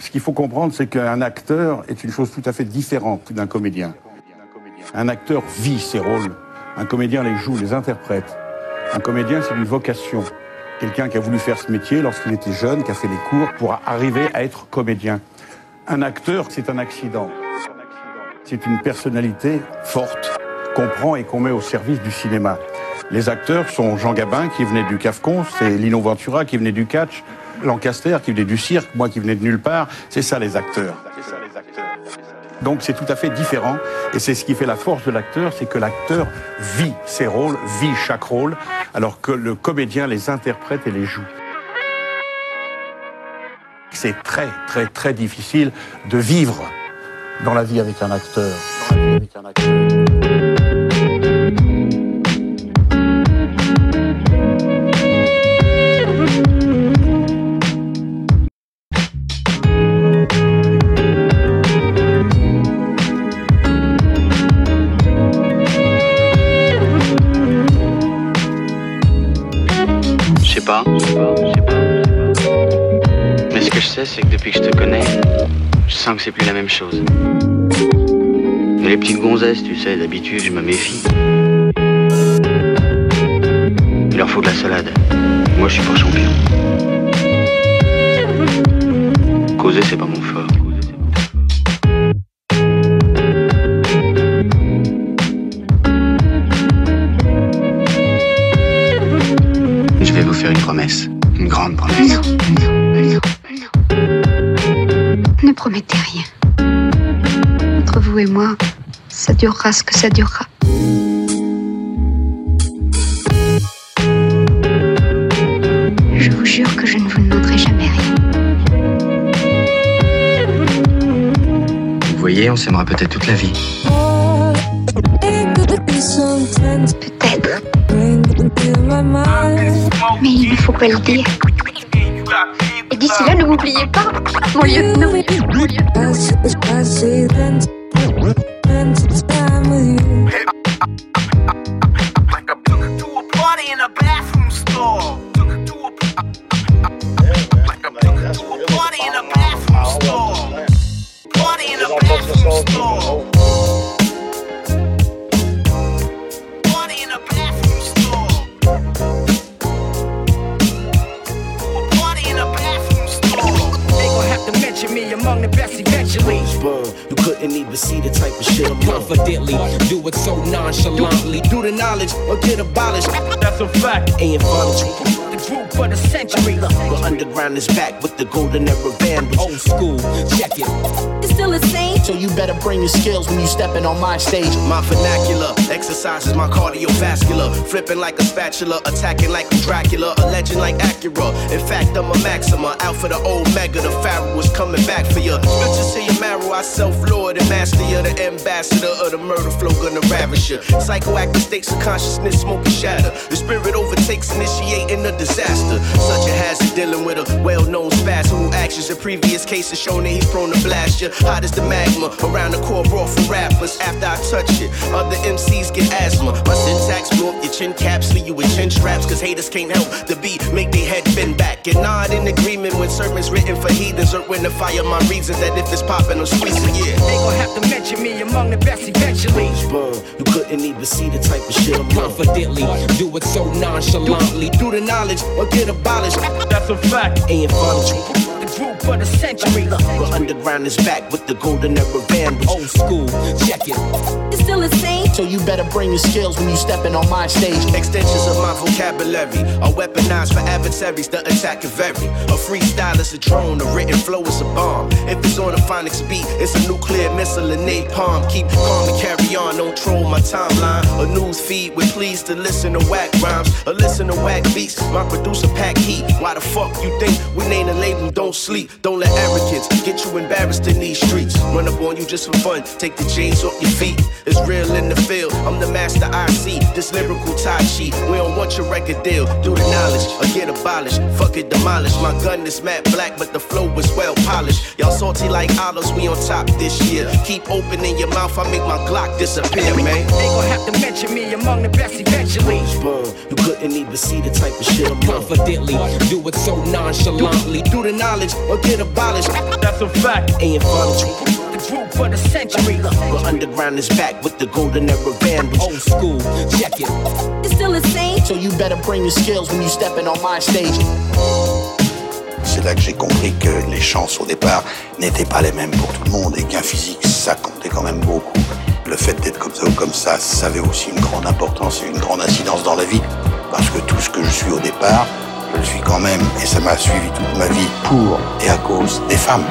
ce qu'il faut comprendre, c'est qu'un acteur est une chose tout à fait différente d'un comédien. Un acteur vit ses rôles. Un comédien les joue, les interprète. Un comédien, c'est une vocation. Quelqu'un qui a voulu faire ce métier lorsqu'il était jeune, qui a fait les cours pour arriver à être comédien. Un acteur, c'est un accident. C'est une personnalité forte qu'on prend et qu'on met au service du cinéma. Les acteurs sont Jean Gabin qui venait du Cafcon, c'est Lino Ventura qui venait du catch, Lancaster qui venait du cirque, moi qui venais de nulle part. C'est ça les acteurs. Donc c'est tout à fait différent et c'est ce qui fait la force de l'acteur, c'est que l'acteur vit ses rôles, vit chaque rôle, alors que le comédien les interprète et les joue. C'est très très très difficile de vivre dans la vie avec un acteur. Dans la vie avec un acteur. C'est que depuis que je te connais, je sens que c'est plus la même chose. Et les petites gonzesses, tu sais, d'habitude, je me méfie. Il leur faut de la salade. Moi, je suis pas champion. Causer, c'est pas mon fort. Je vais vous faire une promesse. Une grande promesse. Promettez rien. Entre vous et moi, ça durera ce que ça durera. Je vous jure que je ne vous demanderai jamais rien. Vous voyez, on s'aimera peut-être toute la vie. Peut-être. Mais il ne faut pas le dire. Et d'ici là, ne m'oubliez pas, mon lieutenant. Mon lieutenant. The golden era Bring your skills when you stepping on my stage. My vernacular exercises my cardiovascular. Flipping like a spatula, attacking like a Dracula, a legend like Acura. In fact, I'm a Maxima, Alpha the Omega. The Pharaoh was coming back for ya. Bitches to see your marrow, I self-lord and master ya. The ambassador of the murder flow, gonna ravish ya. Psychoactive states of consciousness, smoke and shatter. The spirit overtakes, initiating a disaster. Such a hazard dealing with a well-known spaz who actions in previous cases shown that he's prone to blast ya. Hot as the magma around the core raw for rappers. After I touch it, other MCs get asthma. My syntax blew up your chin caps, leave you with chin straps. Cause haters can't help the beat, make their head bend back. And nod in agreement when sermons written for heathens. Or when the fire my reasons that if it's popping, I'm squeezing, yeah. They gon' have to mention me among the best eventually. Boom, you couldn't even see the type of shit I'm on. Confidently, do it so nonchalantly. Do the knowledge or get abolished. That's a fact. Ain't fun. The group for the century. But underground is back with the golden era vandals. Old school, check it. It's still the same. So you better bring your skills when you stepping on my stage. Extensions of my vocabulary are weaponized for adversaries. The attack can vary. A freestyle is a drone, a written flow is a bomb. If it's on a phonics beat, it's a nuclear missile and napalm. Keep calm and carry on, don't troll my timeline. A news feed with please to listen to whack rhymes, or listen to whack beats. My producer pack heat. Why the fuck you think we name the label? Don't sleep. Don't let arrogance get you embarrassed in these streets. Run up on you just for fun. Take the chains off your feet. It's real in the field. I'm the master I see. This lyrical tie sheet. We don't want your record deal. Do the knowledge or get abolished. Fuck it, demolish. My gun is matte black, but the flow is well polished. Y'all salty like olives, we on top this year. Keep opening your mouth, I make my Glock disappear, man. They gon' have to mention me among the best eventually. Boom, you couldn't even see the type of shit I'm on. Confidently, do it so nonchalantly. Do the knowledge or get abolished. That's a fact. Ain't fun. The group for the century. But underground is back with the golden era vandals. Old school, check it. You're still the same? So you better bring your skills when you stepping on my stage. C'est là que j'ai compris que les chances au départ n'étaient pas les mêmes pour tout le monde et qu'un physique, ça comptait quand même beaucoup. Le fait d'être comme ça ou comme ça, ça avait aussi une grande importance et une grande incidence dans la vie. Parce que tout ce que je suis au départ, je suis quand même et ça m'a suivi toute ma vie pour et à cause des femmes.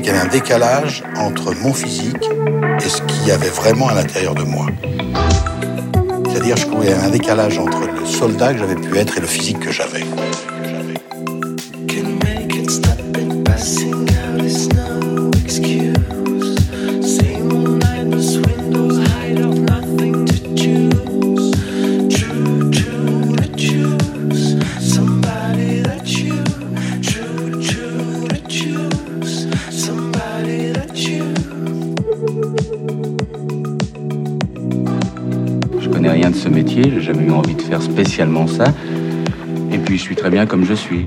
Qu'il y avait un décalage entre mon physique et ce qu'il y avait vraiment à l'intérieur de moi. C'est-à-dire, je trouvais un décalage entre le soldat que j'avais pu être et le physique que j'avais. Je connais rien de ce métier, j'ai jamais eu envie de faire spécialement ça. Et puis je suis très bien comme je suis.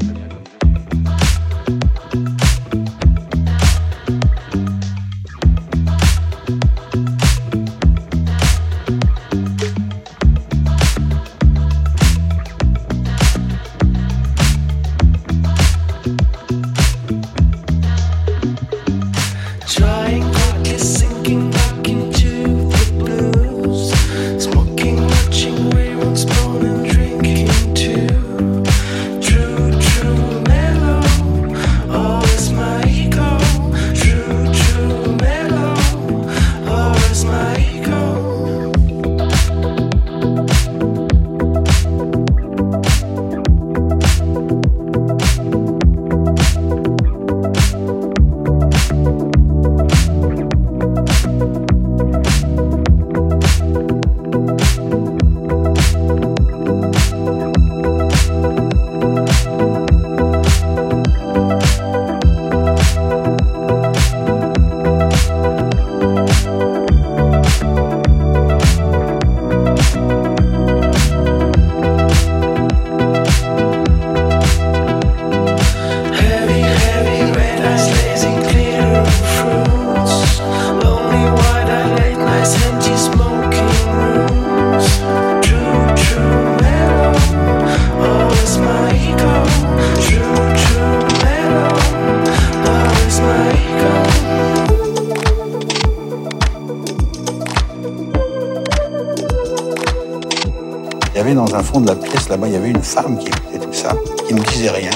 Femme qui écoutait tout ça, qui ne disait rien,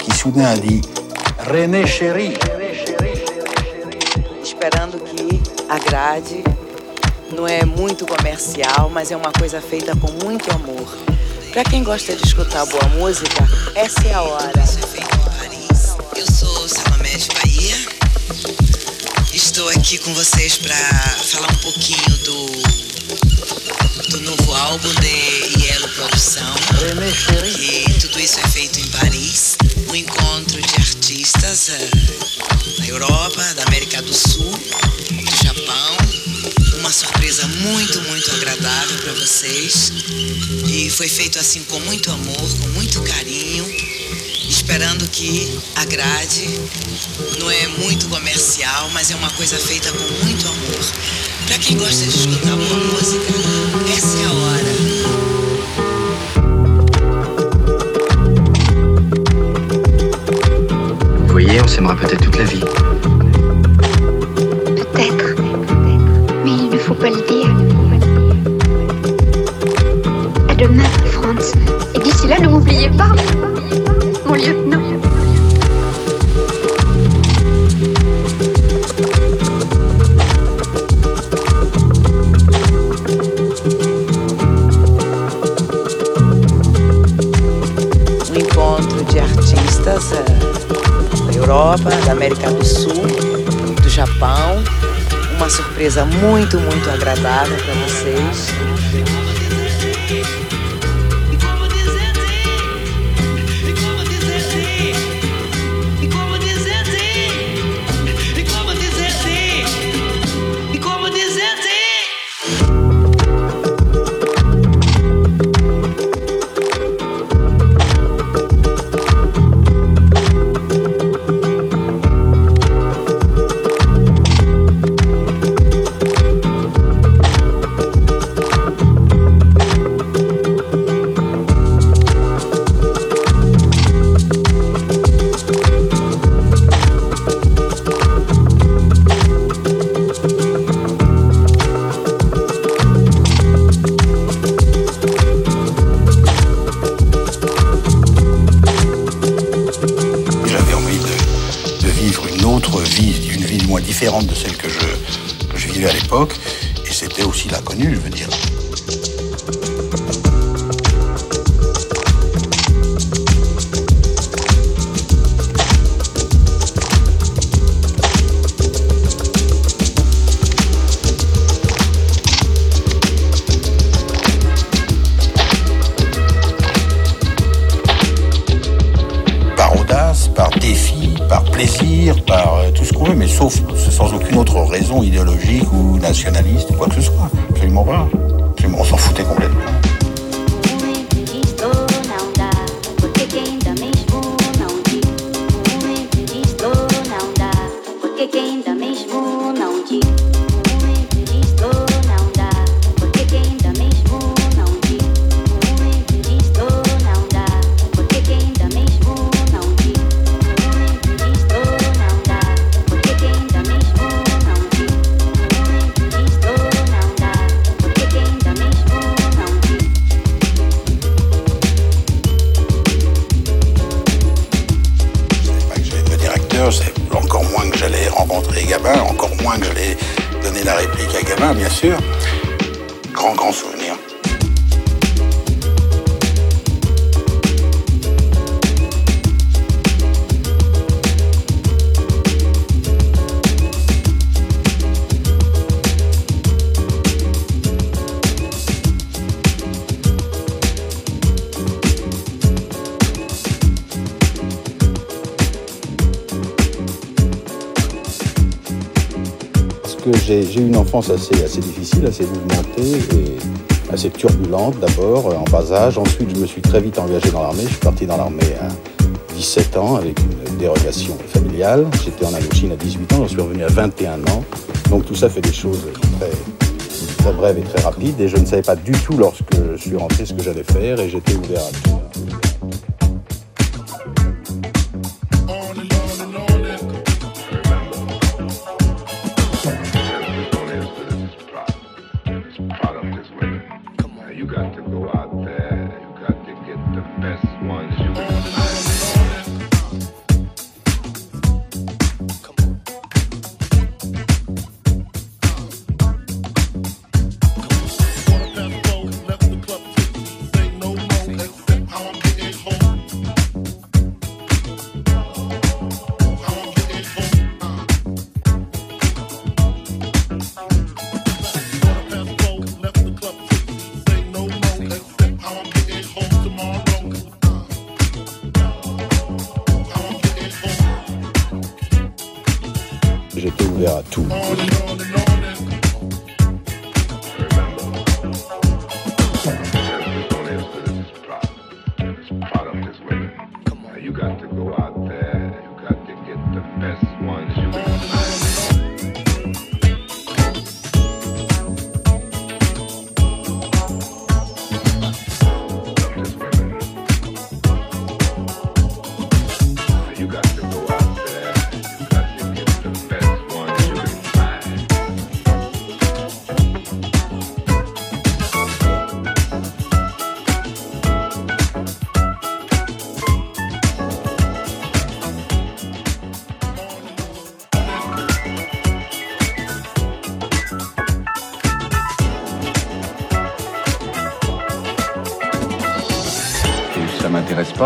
qui soudain a dit René chéri. esperando que agrade. Não é muito comercial, mas é uma coisa feita com muito amor. Pra quem gosta de escutar boa música, essa é a hora. Eu sou Salomé de Bahia. Estou aqui com vocês para falar um pouquinho do, do novo álbum de Produção. E tudo isso é feito em Paris. Um encontro de artistas eh, da Europa, da América do Sul, do Japão. Uma surpresa muito, muito agradável para vocês. E foi feito assim com muito amor, com muito carinho esperando que agrade. Não é muito comercial, mas é uma coisa feita com muito amor. Pra quem gosta de escutar boa música, essa é a hora. On s'aimera peut-être toute la vie. Peut-être. Mais il ne faut pas le dire. À demain, Franz. Et d'ici là, ne m'oubliez pas. Europa, da América do Sul, do Japão. Uma surpresa muito, muito agradável para vocês. Sauf sans aucune autre raison idéologique ou nationaliste, quoi que ce soit. Absolument pas. On s'en foutait complètement. Enfance assez, assez difficile, assez mouvementée et assez turbulente d'abord, en bas âge. Ensuite, je me suis très vite engagé dans l'armée. Je suis parti dans l'armée à 17 ans avec une dérogation familiale. J'étais en Indochine à 18 ans, j'en suis revenu à 21 ans. Donc tout ça fait des choses très, très brèves et très rapides. Et je ne savais pas du tout lorsque je suis rentré ce que j'allais faire et j'étais ouvert à tout.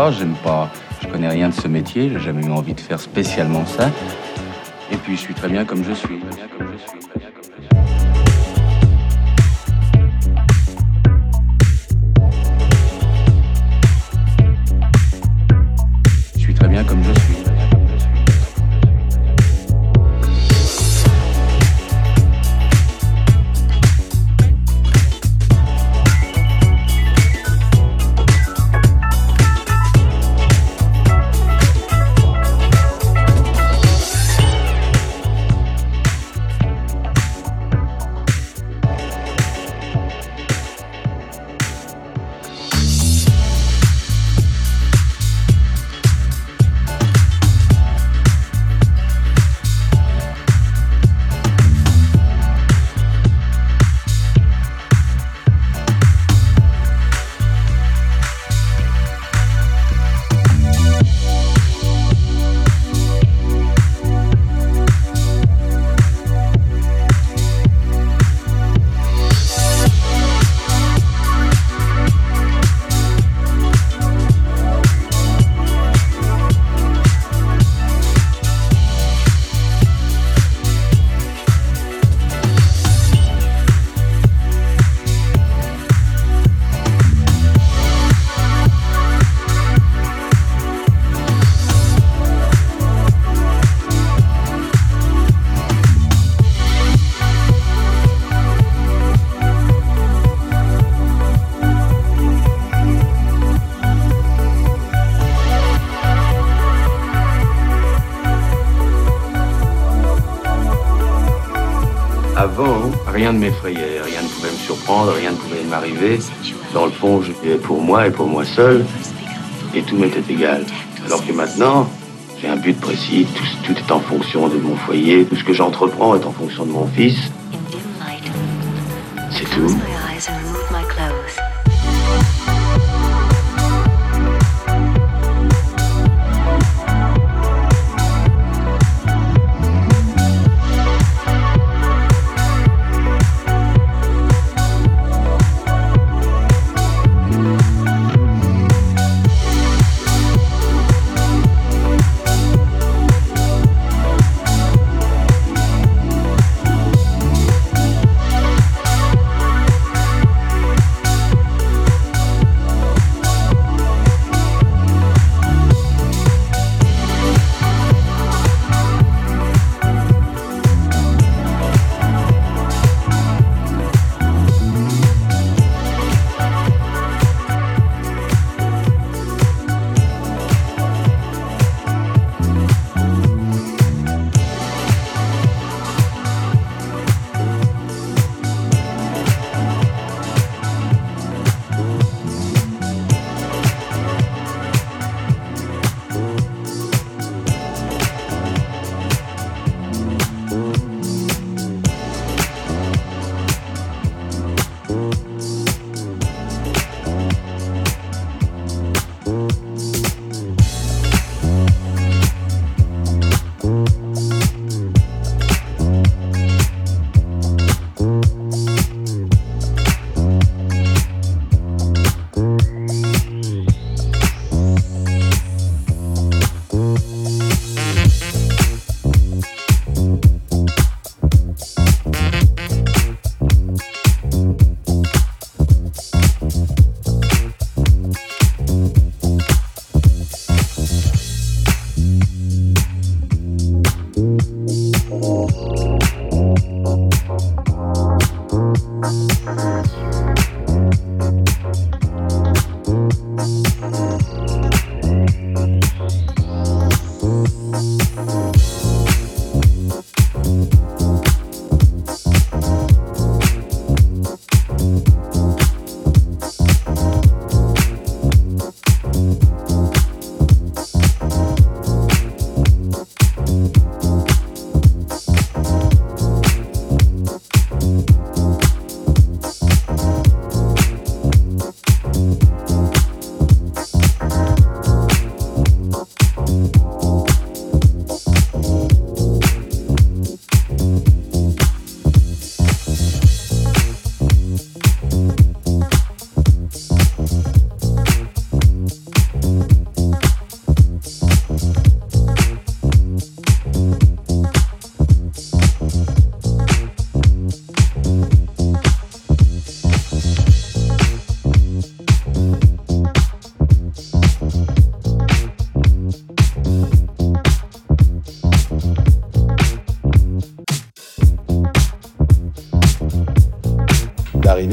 Pas, j'aime pas, je connais rien de ce métier, j'ai jamais eu envie de faire spécialement ça. Et puis je suis très bien comme je suis. Rien ne m'effrayait, rien ne pouvait me surprendre, rien ne pouvait m'arriver. Dans le fond, je vivais pour moi et pour moi seul, et tout m'était égal. Alors que maintenant, j'ai un but précis, tout est en fonction de mon foyer, tout ce que j'entreprends est en fonction de mon fils. C'est tout.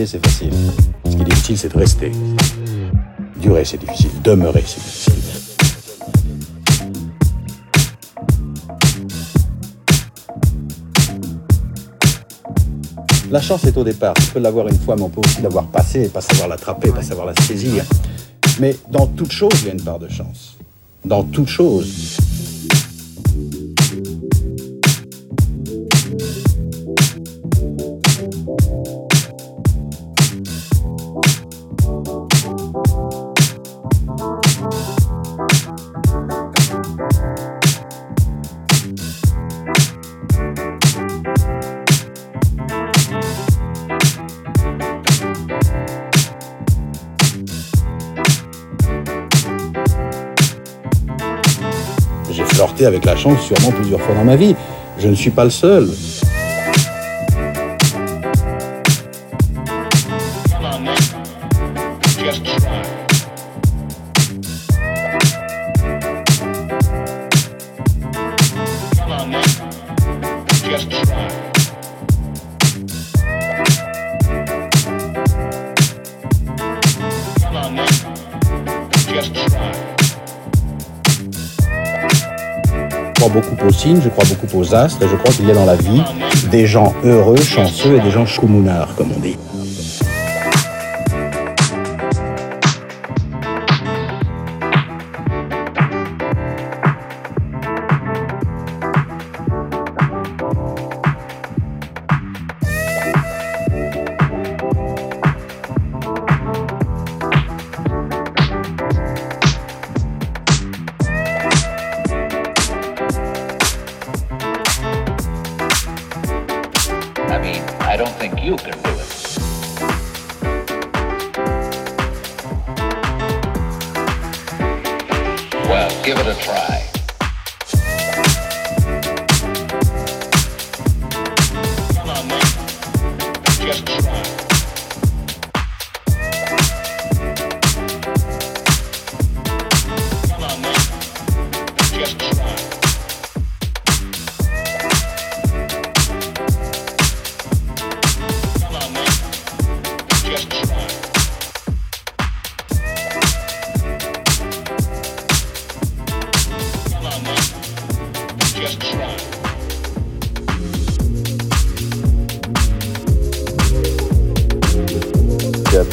C'est facile. Ce qui est difficile, c'est de rester. Durer, c'est difficile. Demeurer, c'est difficile. La chance est au départ. On peut l'avoir une fois, mais on peut aussi l'avoir passée, pas savoir l'attraper, pas savoir la saisir. Mais dans toute chose, il y a une part de chance. Dans toute chose. Avec la chance sûrement plusieurs fois dans ma vie. Je ne suis pas le seul. Je crois qu'il y a dans la vie des gens heureux, chanceux et des gens choumounards, comme on dit.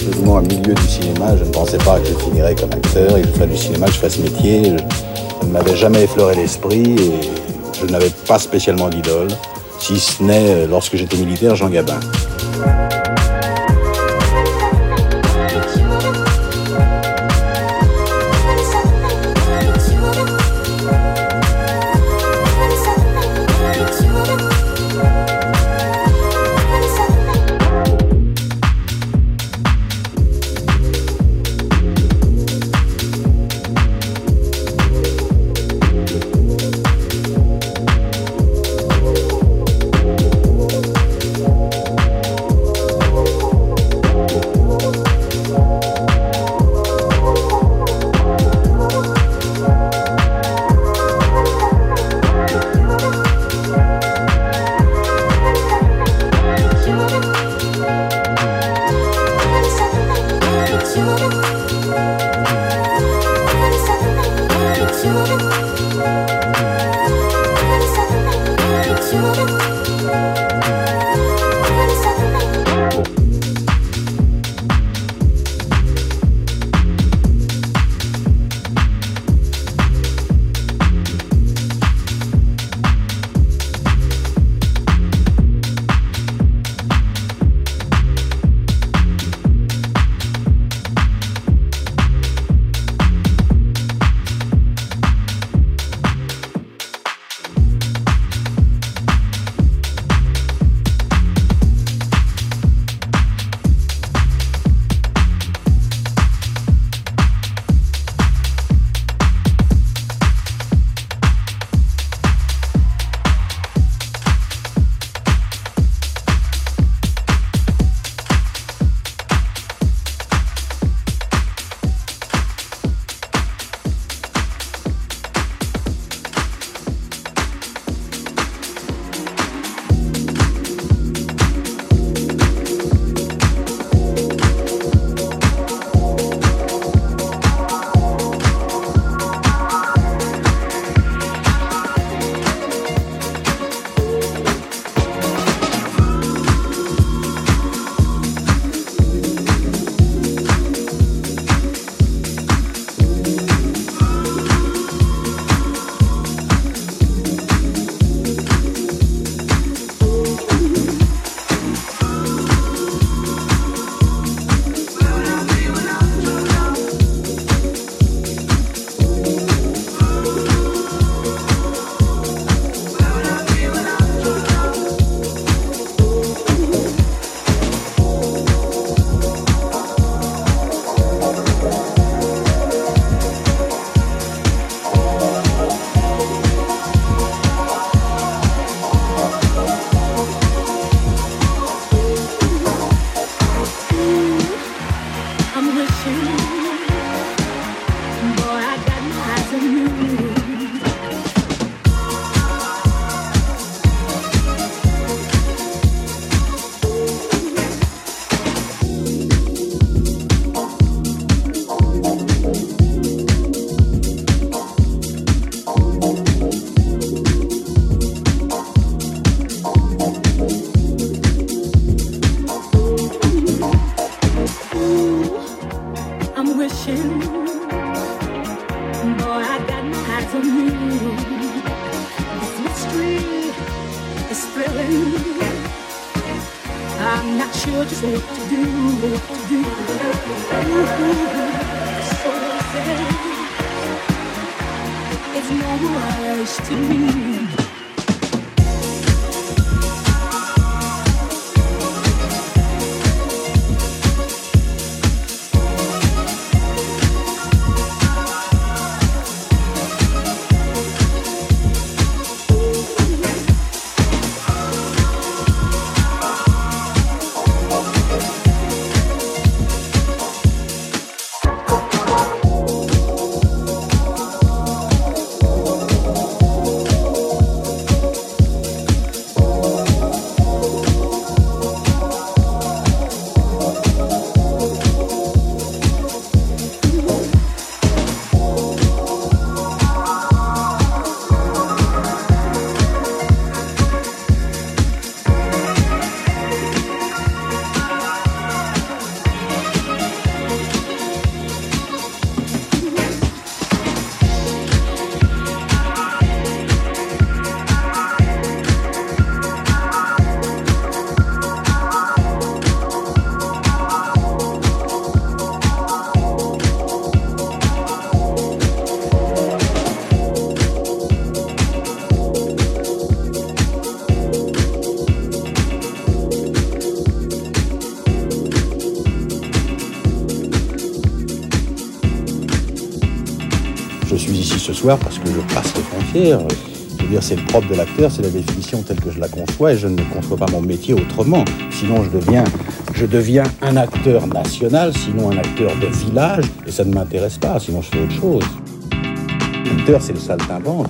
Absolument au milieu du cinéma, je ne pensais pas que je finirais comme acteur et que je du cinéma, que je fasse métier. Je- ça ne m'avait jamais effleuré l'esprit et je n'avais pas spécialement d'idole, si ce n'est euh, lorsque j'étais militaire, Jean Gabin. Parce que je passe les frontières. Je veux dire, c'est le propre de l'acteur, c'est la définition telle que je la conçois et je ne conçois pas mon métier autrement. Sinon, je deviens, je deviens un acteur national, sinon un acteur de village, et ça ne m'intéresse pas, sinon je fais autre chose. L'acteur, c'est le saltimbanque.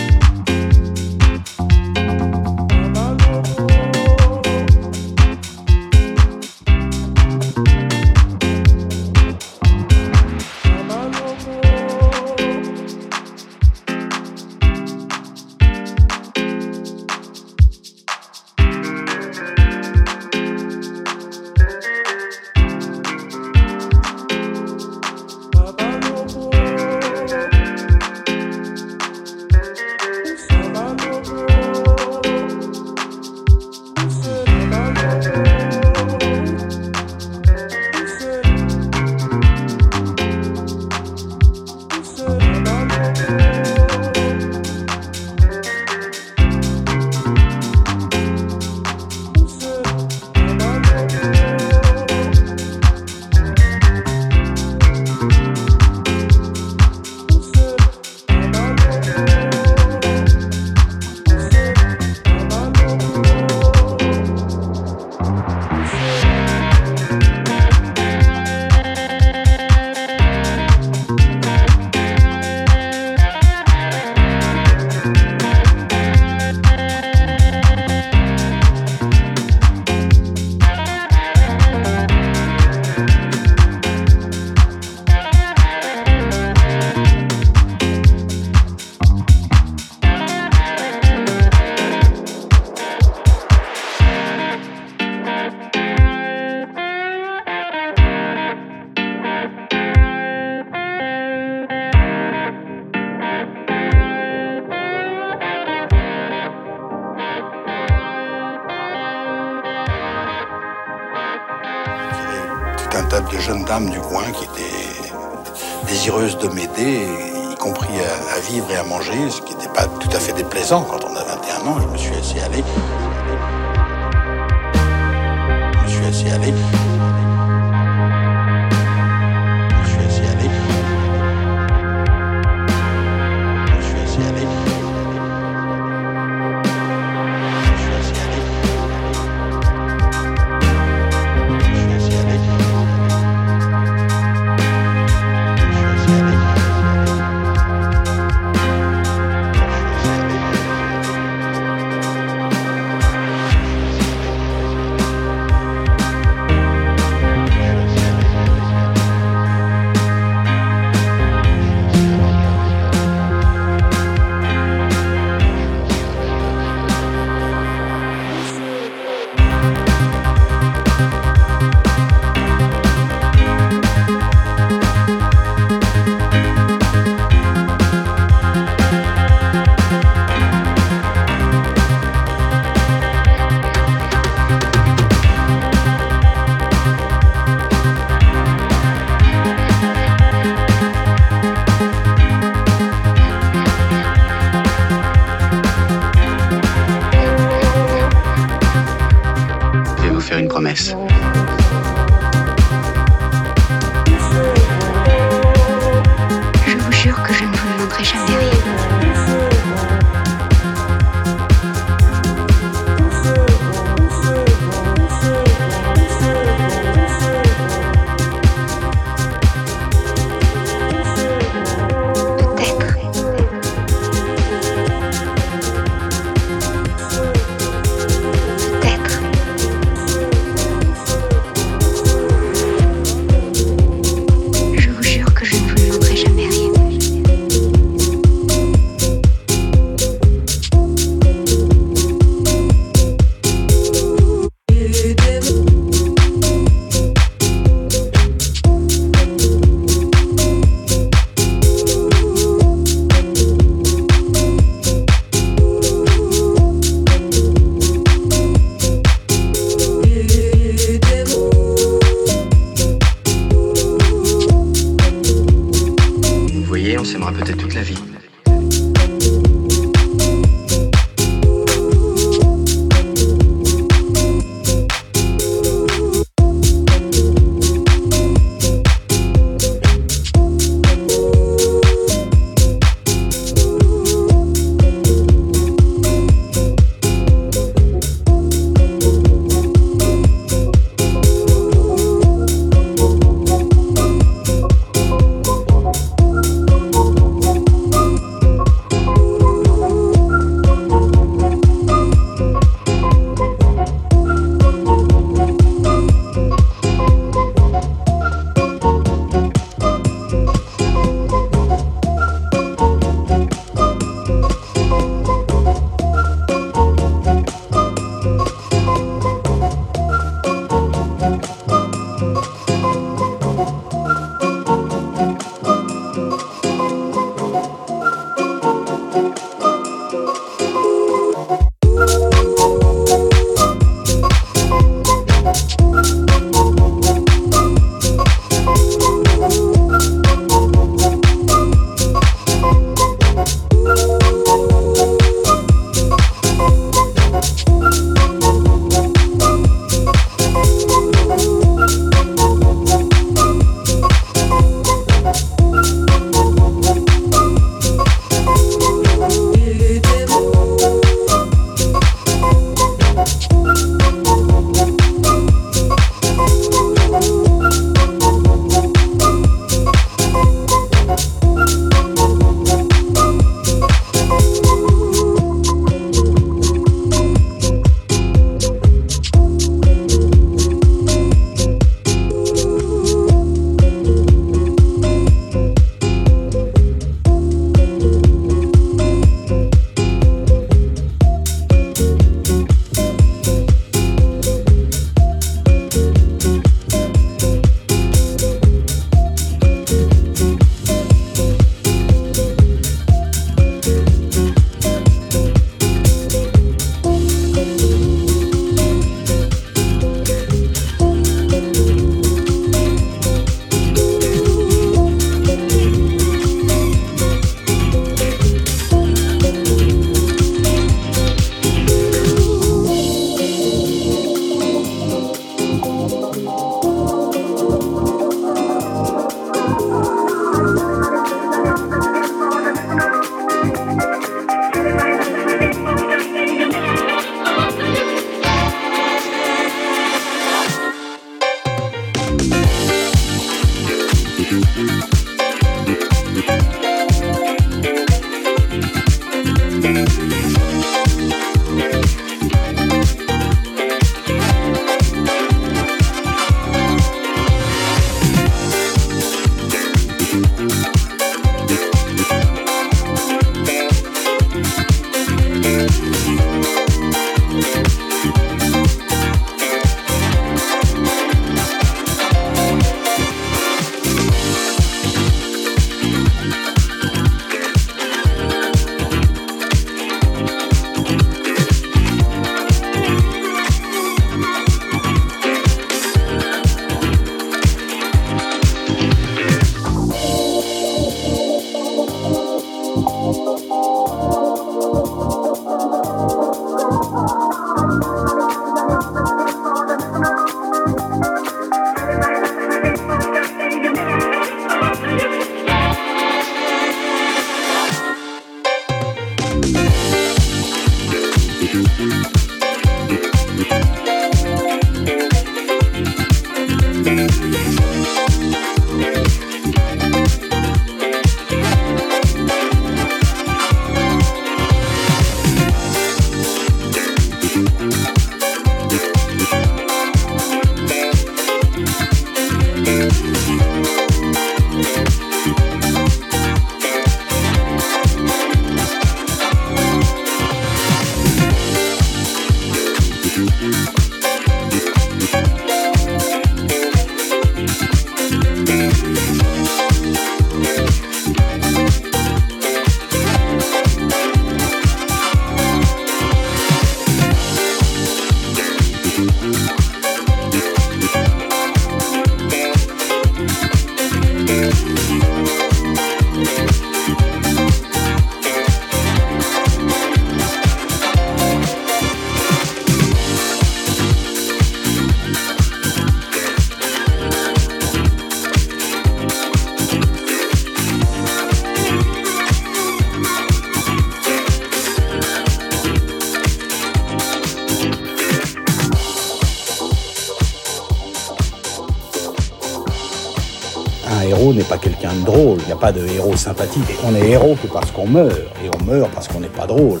A pas de héros sympathique. On est héros que parce qu'on meurt. Et on meurt parce qu'on n'est pas drôle.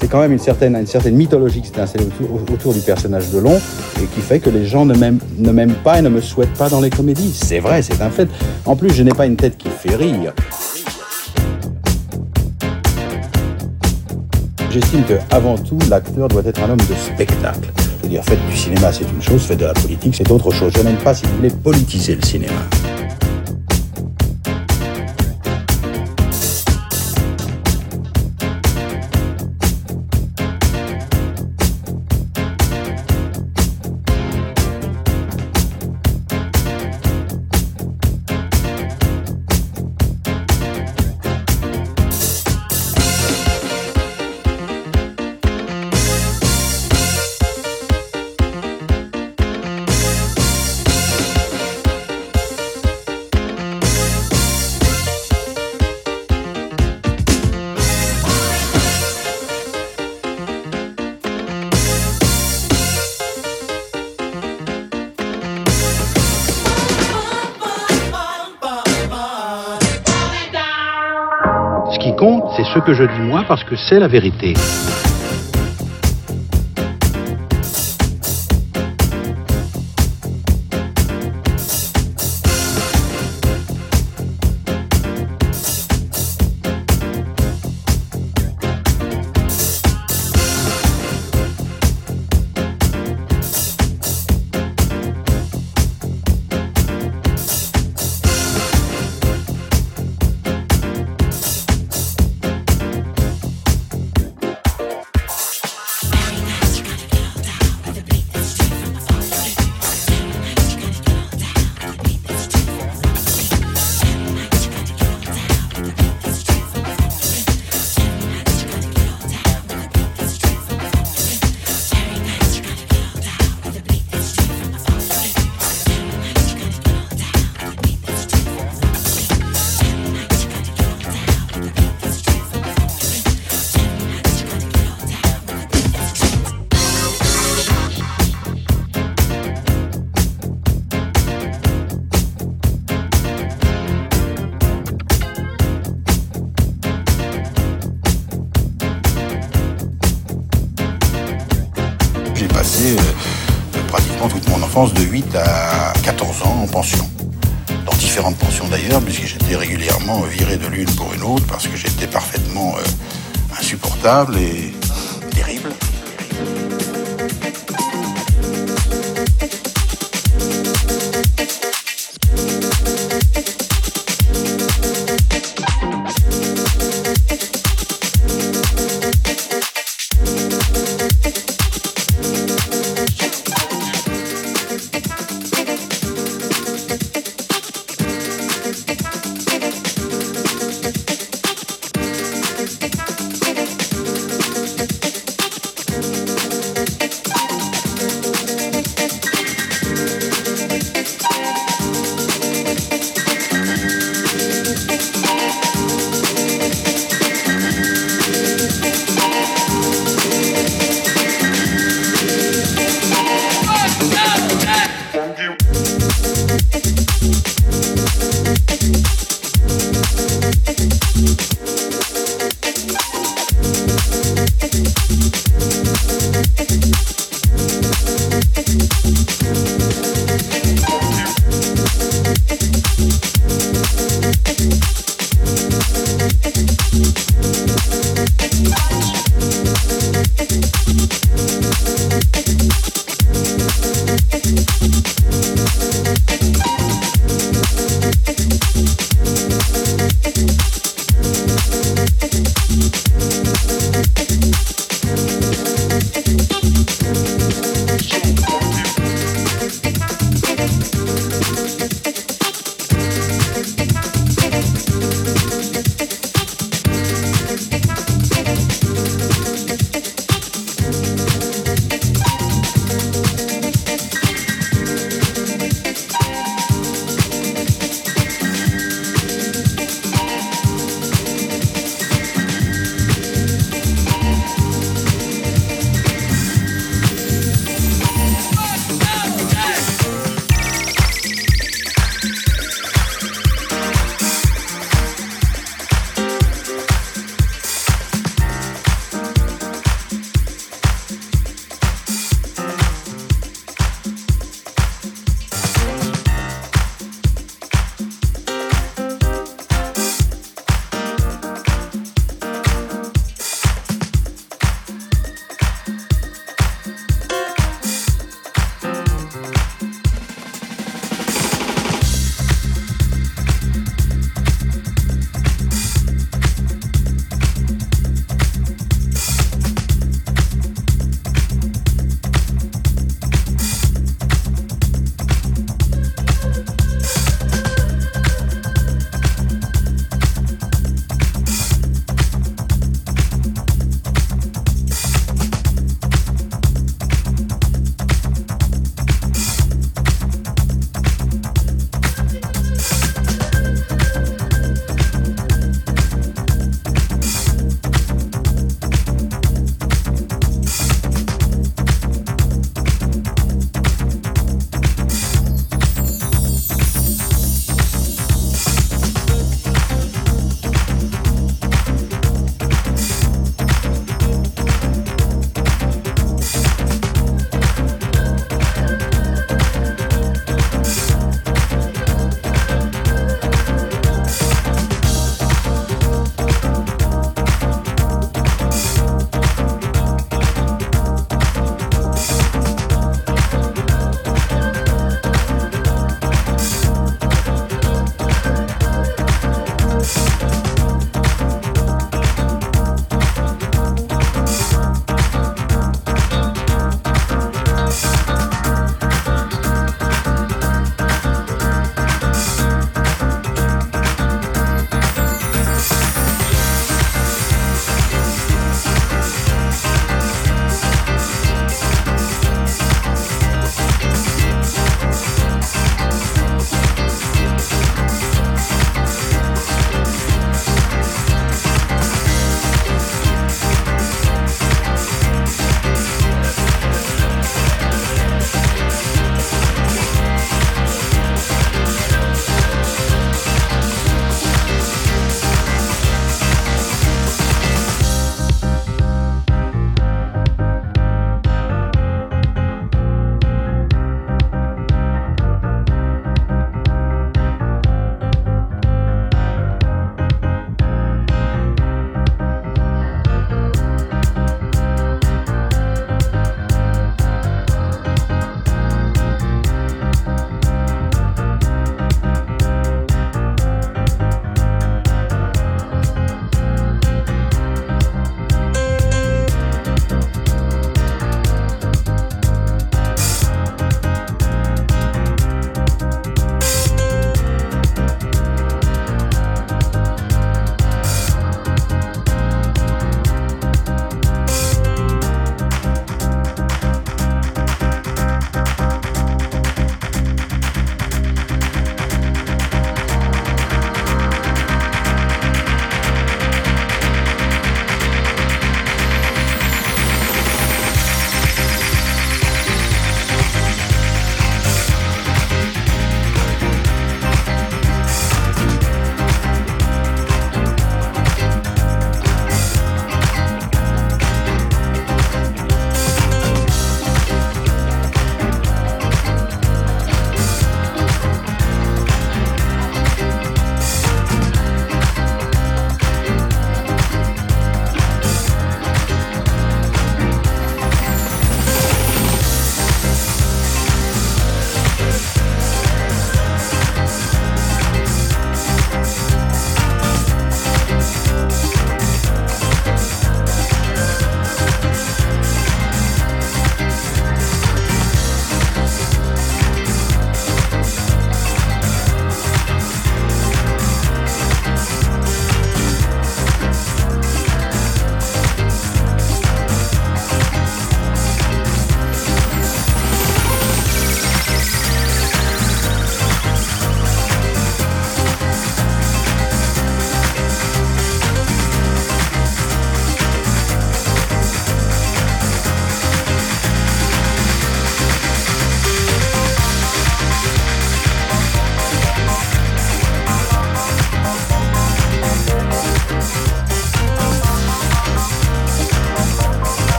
C'est quand même une certaine, une certaine mythologie qui s'est installée autour, du personnage de Long et qui fait que les gens ne m'aiment, ne m'aiment pas et ne me souhaitent pas dans les comédies. C'est vrai, c'est un fait. En plus, je n'ai pas une tête qui fait rire. J'estime que avant tout, l'acteur doit être un homme de spectacle. Je veux dire, faites du cinéma, c'est une chose, faites de la politique, c'est autre chose. Je n'aime pas, si vous voulez, politiser le cinéma. Que je dis moi parce que c'est la vérité. De 8 à 14 ans en pension. Dans différentes pensions d'ailleurs, puisque j'étais régulièrement viré de l'une pour une autre parce que j'étais parfaitement euh, insupportable et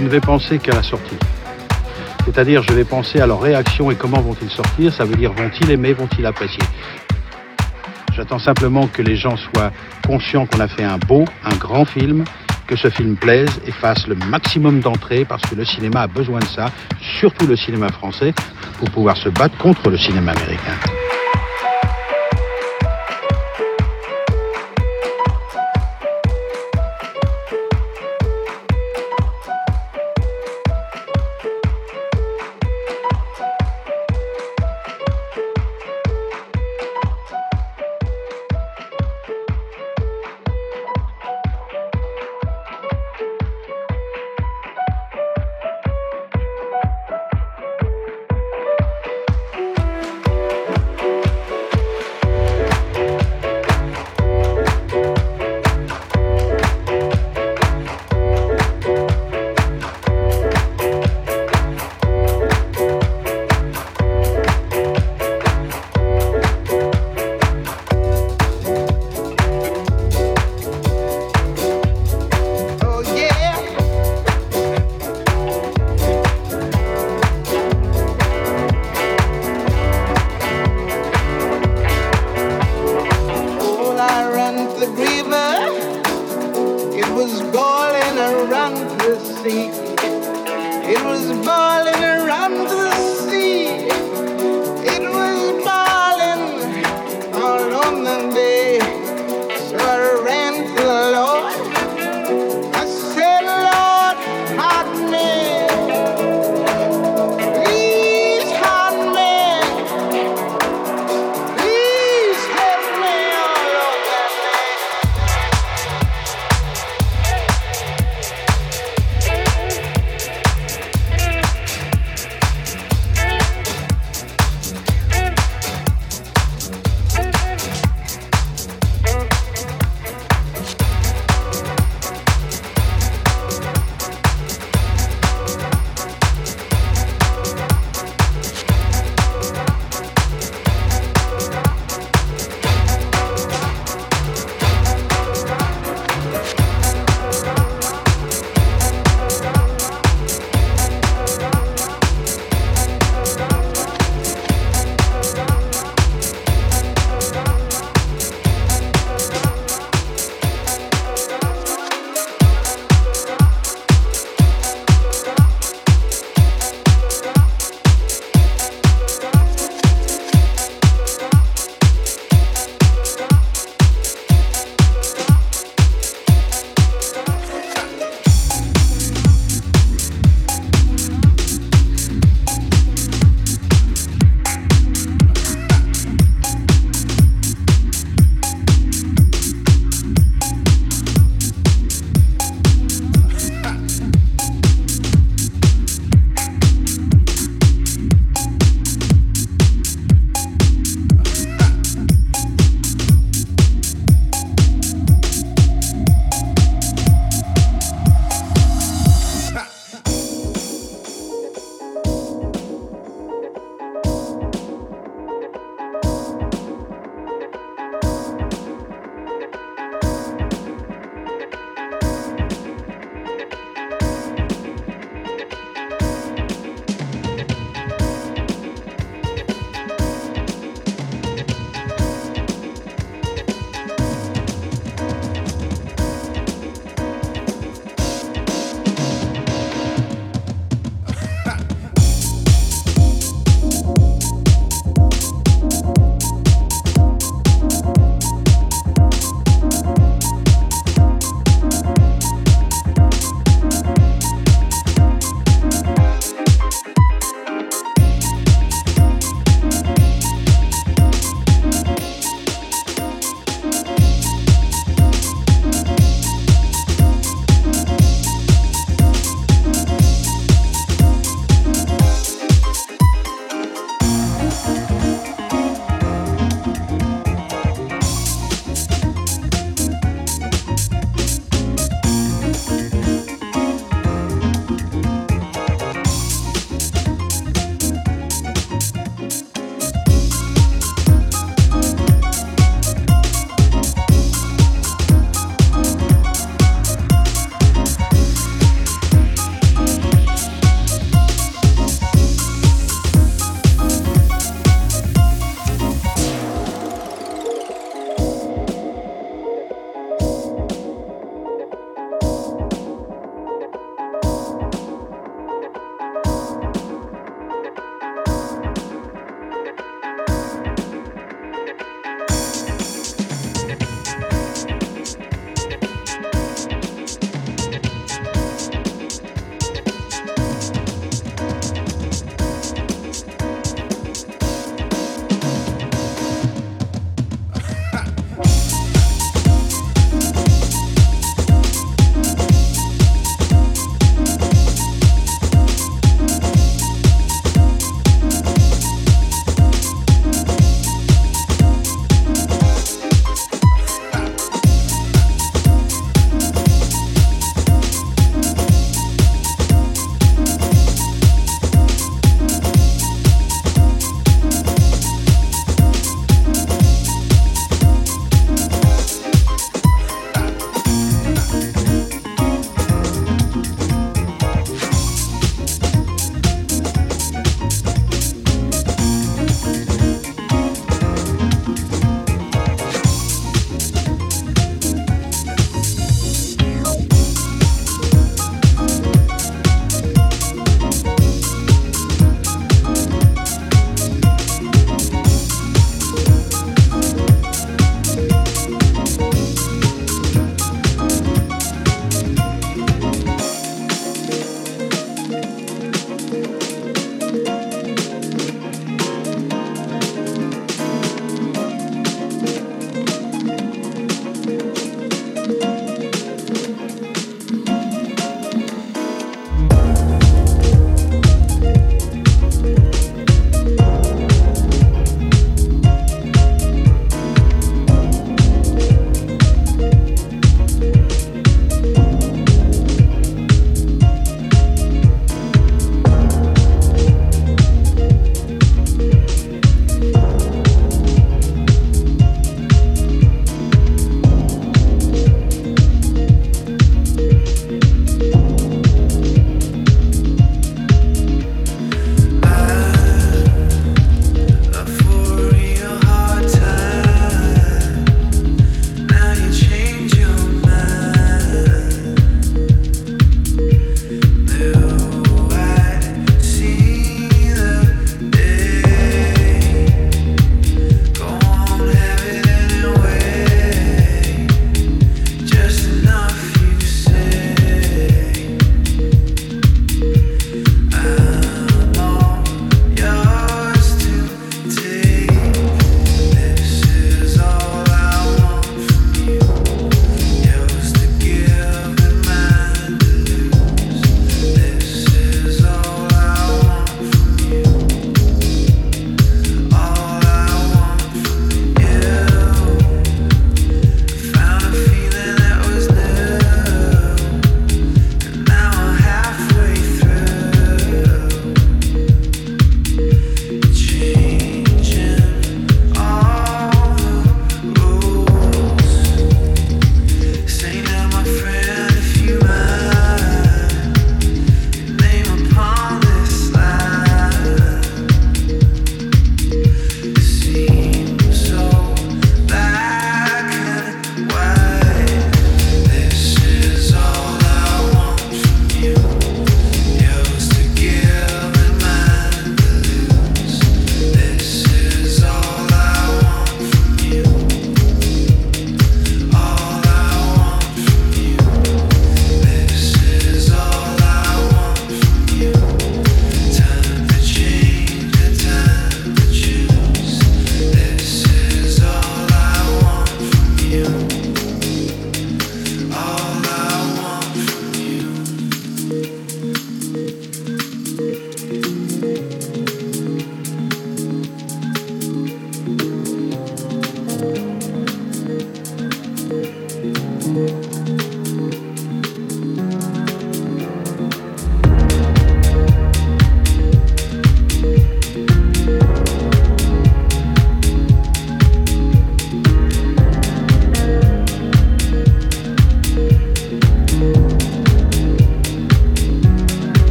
ne vais penser qu'à la sortie. C'est-à-dire, je vais penser à leur réaction et comment vont-ils sortir. Ça veut dire, vont-ils aimer, vont-ils apprécier? J'attends simplement que les gens soient conscients qu'on a fait un beau, un grand film, que ce film plaise et fasse le maximum d'entrées parce que le cinéma a besoin de ça, surtout le cinéma français, pour pouvoir se battre contre le cinéma américain.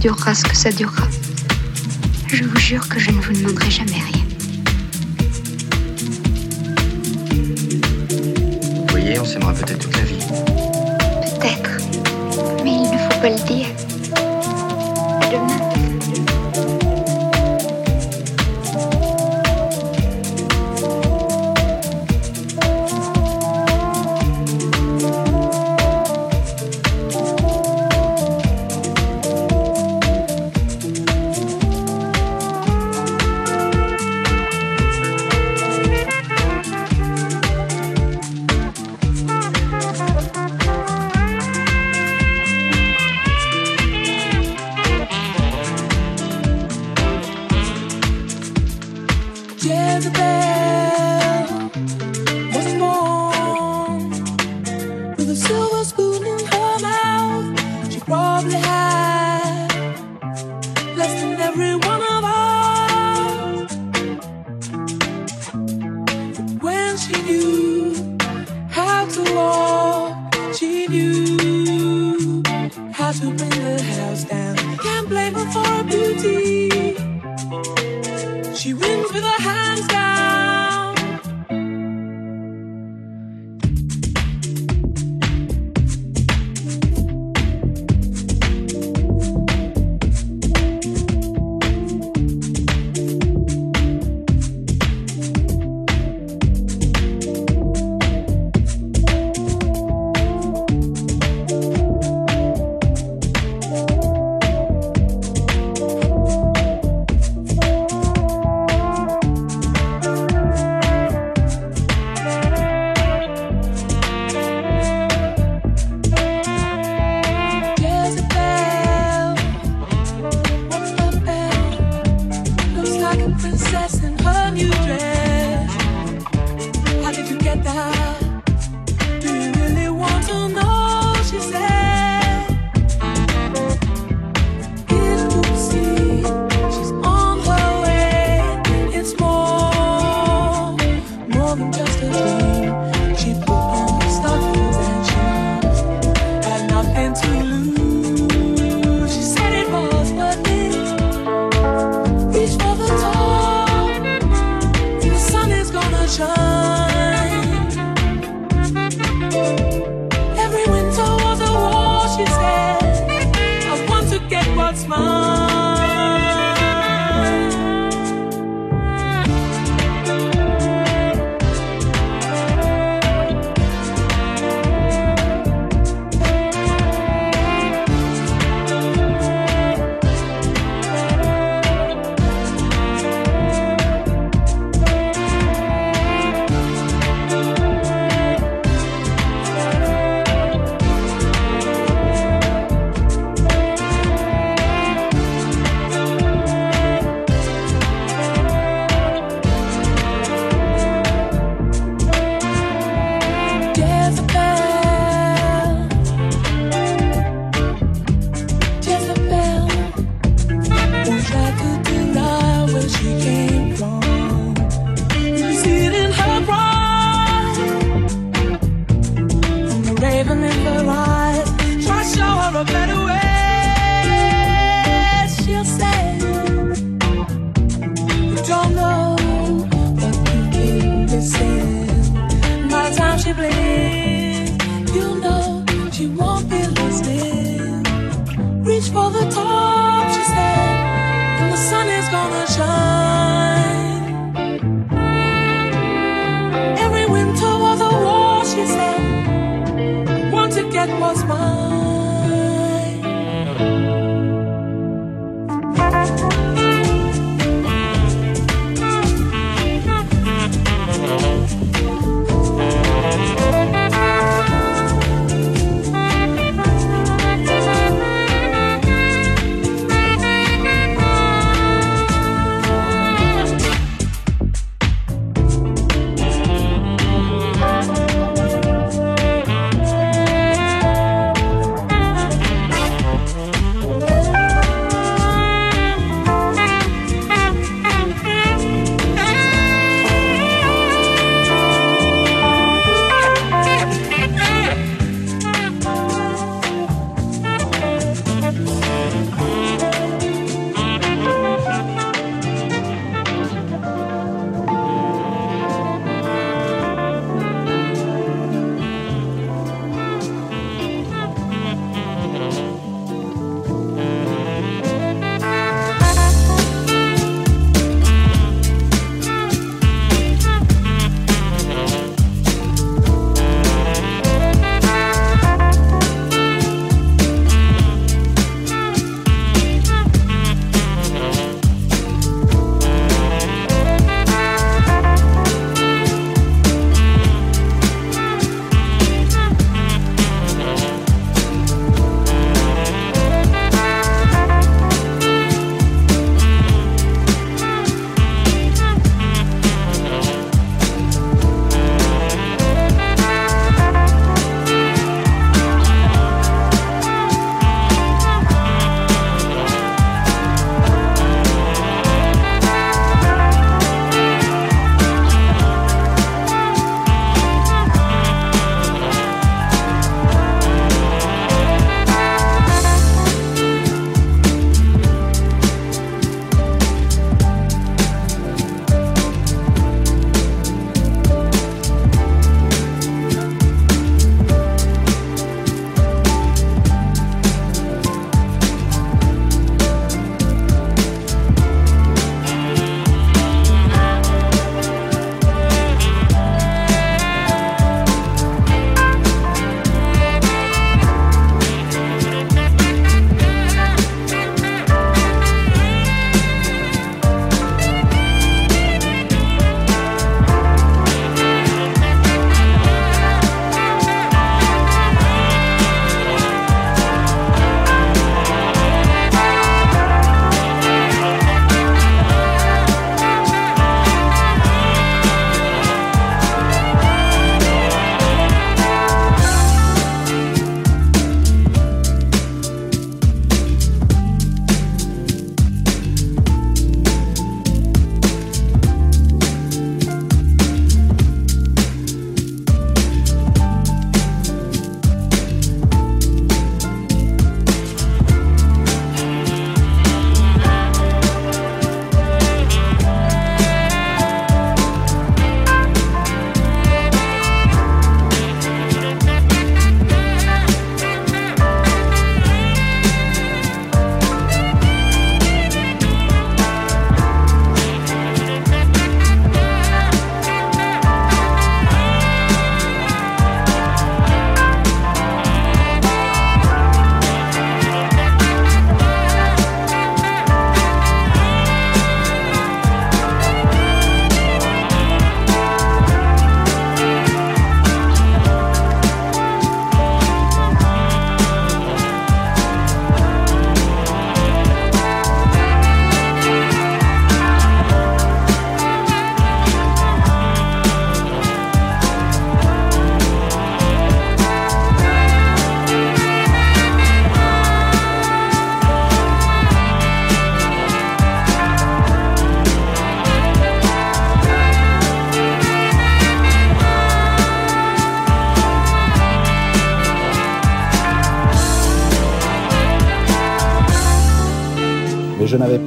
durera ce que ça durera. Je vous jure que je ne vous demanderai jamais rien.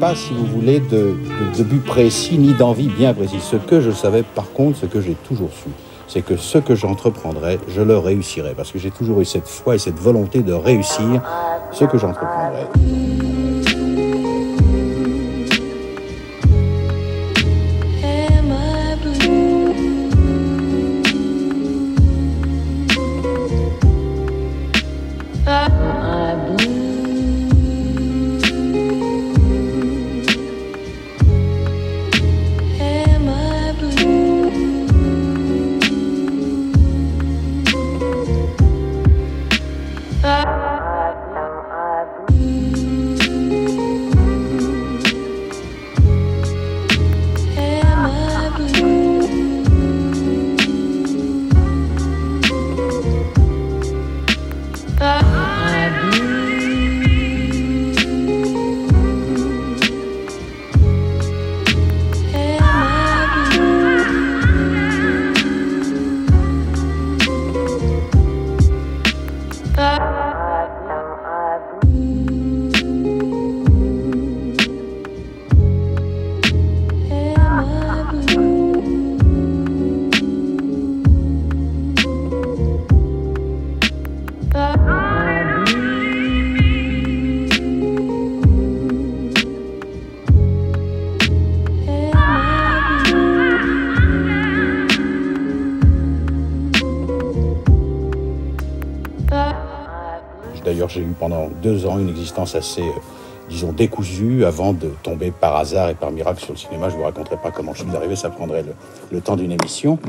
Pas, si vous voulez, de, but précis ni d'envie bien précise. Ce que je savais, par contre, ce que j'ai toujours su, c'est que ce que j'entreprendrais, je le réussirais. Parce que j'ai toujours eu cette foi et cette volonté de réussir ce que j'entreprendrais. Existence assez, euh, disons, décousue avant de tomber par hasard et par miracle sur le cinéma. Je ne vous raconterai pas comment je suis arrivé, ça prendrait le, le temps d'une émission.